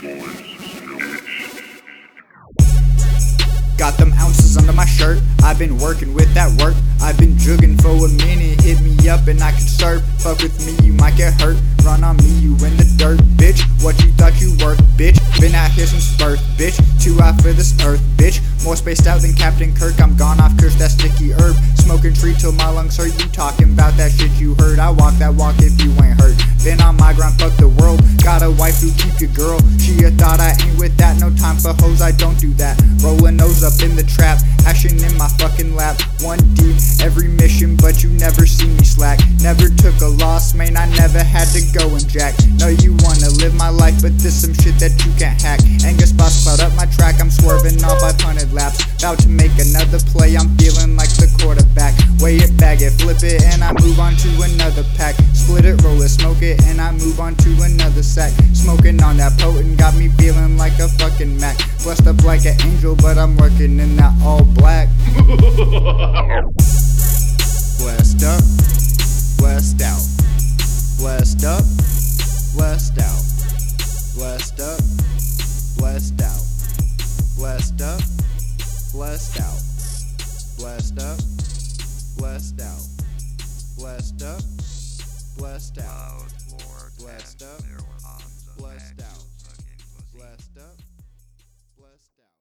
Got them ounces under my shirt. I've been working with that work. I've been jugging for a minute. Hit me up and I can serve. Fuck with me, you might get hurt. Run on me, you in the dirt, bitch. What you thought you worth, bitch. Been out here since birth, bitch. Too out for this earth, bitch. More spaced out than Captain Kirk. I'm gone off curse that sticky herb. Smoking tree till my lungs hurt. You talking about that shit you heard? I walk that walk if you ain't hurt. Been on my grind, fuck the world. Got a wife who keep your girl. She a thought I ain't with that. No time for hoes, I don't do that. Rolling nose up in the trap. Action in my fucking lap. One deep, every mission, but you never see me slack. Never took a loss, man. I never had to go and jack. No, you wanna live my life, but this some shit that you can't hack. Angus boss cloud up my track. I'm swerving off 500 laps. About to make another play. I'm feeling like the quarterback. Weigh it, bag it, flip it, and I move on to another pack. Split it, roll it, smoke it, and I move on to another sack. Smoking on that potent got me feeling like a fucking Mac. Blessed up like an angel, but I'm working in that all black. Blessed up, blessed out. Blessed up, blessed out. Blessed up, blessed out. Blessed up, blessed out. Blessed up, blessed out, blessed up, blessed out, blessed up, blessed out, blessed up, blessed out.